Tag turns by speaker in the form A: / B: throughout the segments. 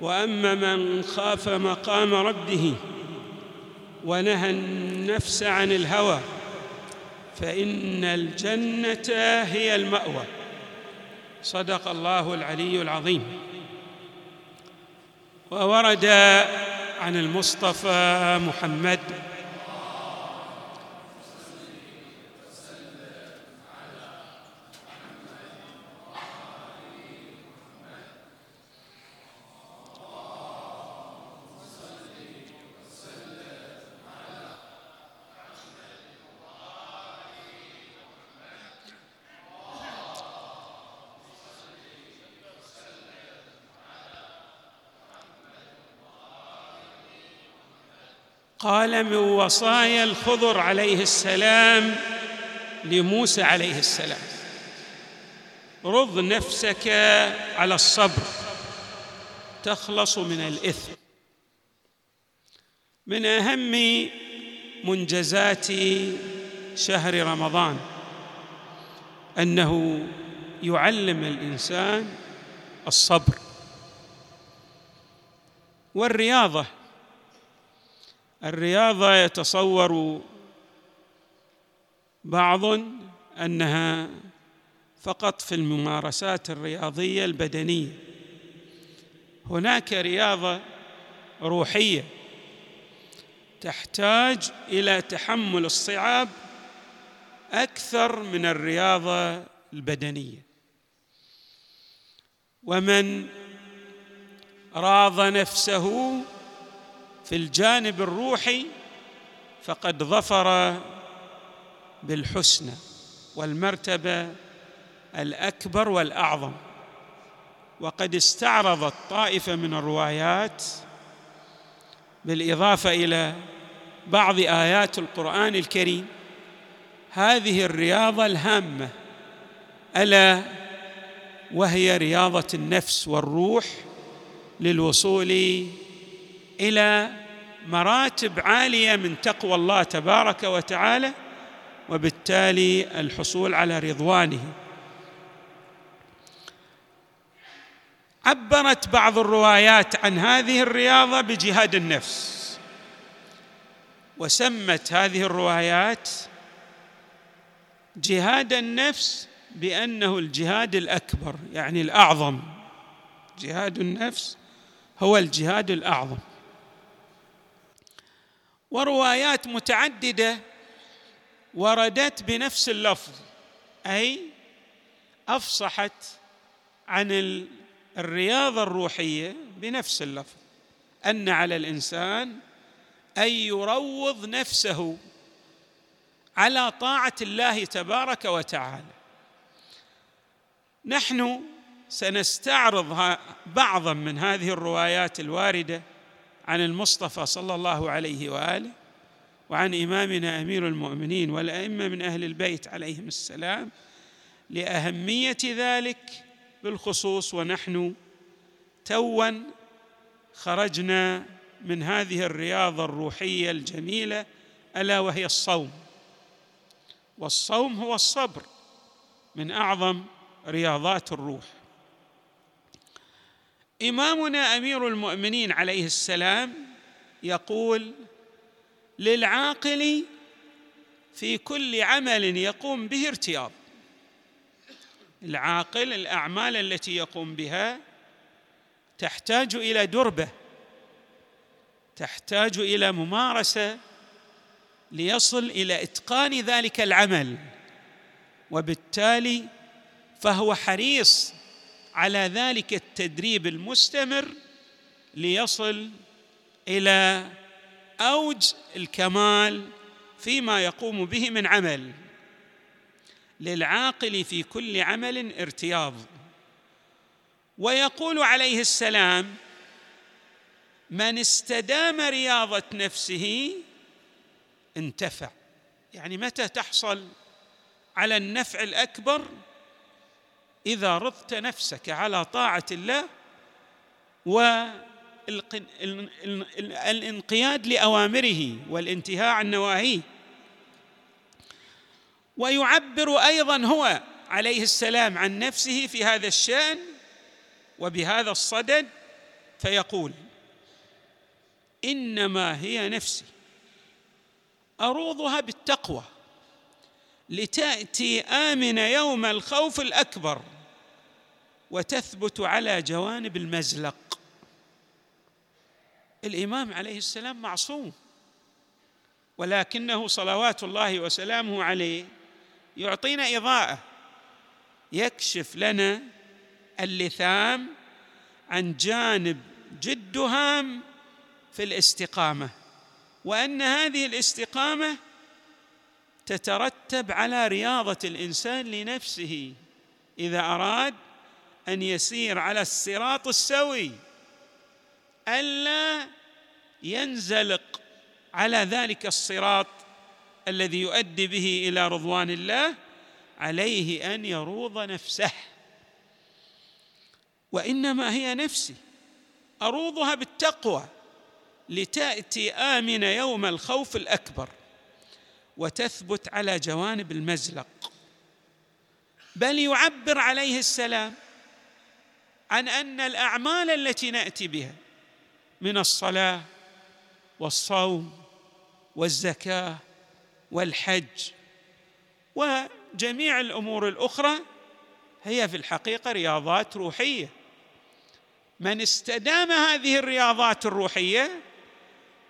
A: وأما من خاف مقام ربه ونهى النفس عن الهوى فإن الجنة هي المأوى. صدق الله العلي العظيم. وورد عن المصطفى محمد قال من وصايا الخضر عليه السلام لموسى عليه السلام. رض نفسك على الصبر تخلص من الإثم. من أهم منجزات شهر رمضان أنه يعلم الإنسان الصبر والرياضة. الرياضة يتصور بعض أنها فقط في الممارسات الرياضية البدنية. هناك رياضة روحية تحتاج إلى تحمل الصعاب أكثر من الرياضة البدنية. ومن راض نفسه في الجانب الروحي فقد ظفر بالحسنى والمرتبة الأكبر والأعظم. وقد استعرضت طائفه من الروايات بالإضافة إلى بعض آيات القرآن الكريم. هذه الرياضة الهامة ألا وهي رياضة النفس والروح للوصول إلى مراتب عالية من تقوى الله تبارك وتعالى وبالتالي الحصول على رضوانه. عبرت بعض الروايات عن هذه الرياضة بجهاد النفس وسمت هذه الروايات جهاد النفس بأنه الجهاد الأكبر يعني الأعظم. جهاد النفس هو الجهاد الأعظم. وروايات متعددة وردت بنفس اللفظ أي أفصحت عن الرياضة الروحية بنفس اللفظ أن على الإنسان أن يروض نفسه على طاعة الله تبارك وتعالى. نحن سنستعرض بعضا من هذه الروايات الواردة عن المصطفى صلى الله عليه وآله وعن إمامنا أمير المؤمنين والأئمة من أهل البيت عليهم السلام لأهمية ذلك بالخصوص ونحن توا خرجنا من هذه الرياضة الروحية الجميلة ألا وهي الصوم. والصوم هو الصبر من أعظم رياضات الروح. إمامنا أمير المؤمنين عليه السلام يقول للعاقل في كل عمل يقوم به ارتياض العاقل الأعمال التي يقوم بها تحتاج إلى دربة تحتاج إلى ممارسة ليصل إلى إتقان ذلك العمل وبالتالي فهو حريص على ذلك التدريب المستمر ليصل إلى أوج الكمال فيما يقوم به من عمل. للعاقل في كل عمل ارتياض. ويقول عليه السلام من استدام رياضة نفسه انتفع. يعني متى تحصل على النفع الأكبر إذا رضت نفسك على طاعة الله والانقياد لأوامره والانتهاء عن نواهيه. ويعبر أيضا هو عليه السلام عن نفسه في هذا الشأن وبهذا الصدد فيقول إنما هي نفسي أروضها بالتقوى. لتأتي آمن يوم الخوف الأكبر وتثبت على جوانب المزلق. الإمام عليه السلام معصوم ولكنه صلوات الله وسلامه عليه يعطينا إضاءة يكشف لنا اللثام عن جانب جد هام في الاستقامة وأن هذه الاستقامة تترتب على رياضة الإنسان لنفسه إذا أراد أن يسير على الصراط السوي. ألا ينزلق على ذلك الصراط الذي يؤدي به إلى رضوان الله عليه أن يروض نفسه. وإنما هي نفسي أروضها بالتقوى لتأتي آمن يوم الخوف الأكبر. وتثبت على جوانب المزلق. بل يعبر عليه السلام عن أن الأعمال التي نأتي بها من الصلاة والصوم والزكاة والحج وجميع الأمور الأخرى هي في الحقيقة رياضات روحية. من استدام هذه الرياضات الروحية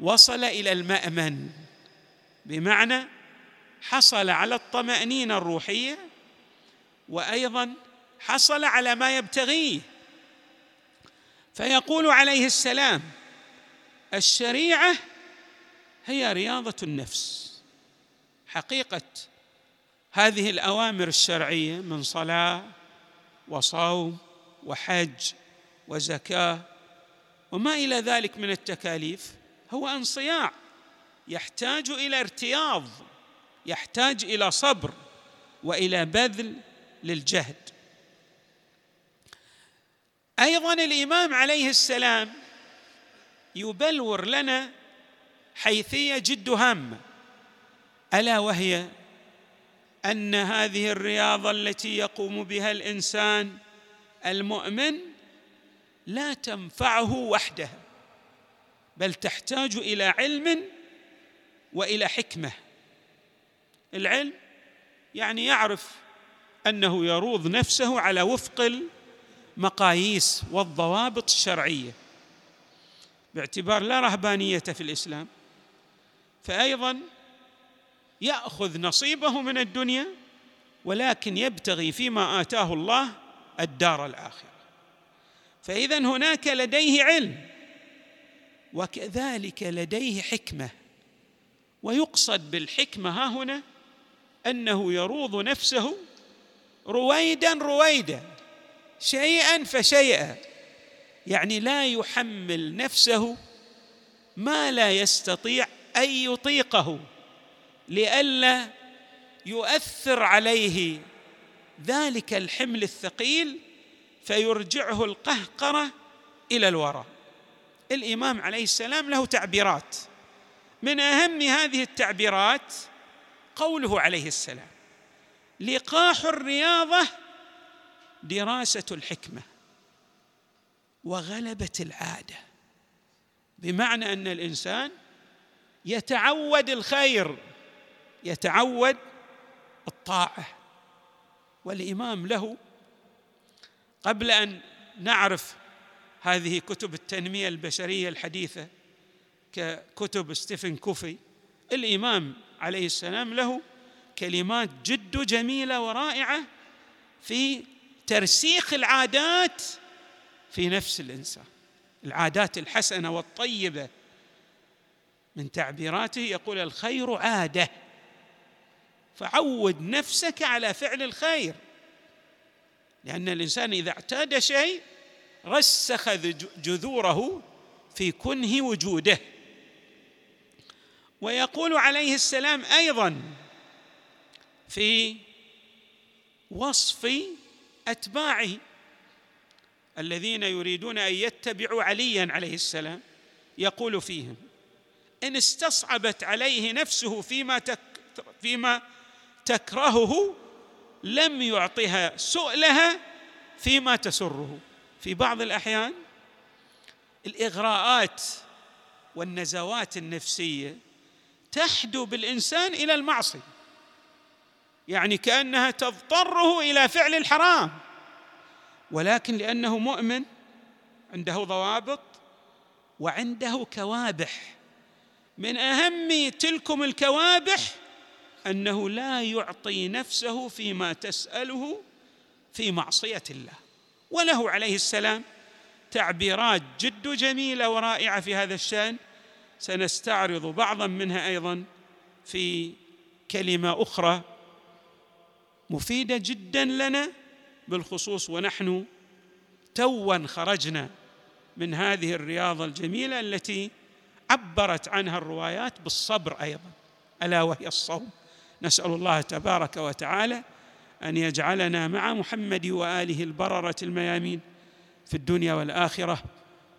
A: وصل إلى المأمن. بمعنى حصل على الطمأنينة الروحية وأيضا حصل على ما يبتغيه. فيقول عليه السلام الشريعة هي رياضة النفس. حقيقة هذه الأوامر الشرعية من صلاة وصوم وحج وزكاة وما إلى ذلك من التكاليف هو انصياع يحتاج إلى ارتياض. يحتاج إلى صبر وإلى بذل للجهد. أيضا الإمام عليه السلام يبلور لنا حيثية جد هامة ألا وهي أن هذه الرياضه التي يقوم بها الإنسان المؤمن لا تنفعه وحده بل تحتاج إلى علم وإلى حكمة. العلم يعني يعرف أنه يروض نفسه على وفق المقاييس والضوابط الشرعية. باعتبار لا رهبانية في الإسلام فايضا يأخذ نصيبه من الدنيا ولكن يبتغي فيما آتاه الله الدار الآخرة. فاذا هناك لديه علم وكذلك لديه حكمة ويقصد بالحكمة ها هنا أنه يروض نفسه رويدا رويدا شيئا فشيئا. يعني لا يحمل نفسه ما لا يستطيع أن يطيقه لئلا يؤثر عليه ذلك الحمل الثقيل فيرجعه القهقرة إلى الوراء الإمام عليه السلام له تعبيرات. من أهم هذه التعبيرات قوله عليه السلام. لقاح الرياضة دراسة الحكمة وغلبة العادة. بمعنى أن الإنسان يتعود الخير يتعود الطاعة. والإمام له قبل أن نعرف هذه كتب التنمية البشرية الحديثة ككتب ستيفن كوفي الإمام عليه السلام له كلمات جد جميلة ورائعة في ترسيخ العادات في نفس الإنسان. العادات الحسنة والطيبة من تعبيراته يقول الخير عادة. فعود نفسك على فعل الخير. لأن الإنسان إذا اعتاد شيء رسخ جذوره في كنه وجوده. ويقول عليه السلام أيضا في وصف أتباعه الذين يريدون أن يتبعوا عليا عليه السلام يقول فيهم إن استصعبت عليه نفسه فيما تك فيما تكرهه لم يعطها سؤلها فيما تسره. في بعض الأحيان الإغراءات والنزوات النفسية تحدو بالإنسان إلى المعصية. يعني كأنها تضطره إلى فعل الحرام. ولكن لأنه مؤمن عنده ضوابط وعنده كوابح. من أهم تلكم الكوابح أنه لا يعطي نفسه فيما تسأله في معصية الله. وله عليه السلام تعبيرات جد جميلة ورائعة في هذا الشأن. سنستعرض بعضا منها أيضا في كلمة أخرى مفيدة جدا لنا بالخصوص ونحن توا خرجنا من هذه الرياضة الجميلة التي عبرت عنها الروايات بالصبر أيضا ألا وهي الصوم. نسأل الله تبارك وتعالى أن يجعلنا مع محمد وآله البررة الميامين في الدنيا والآخرة.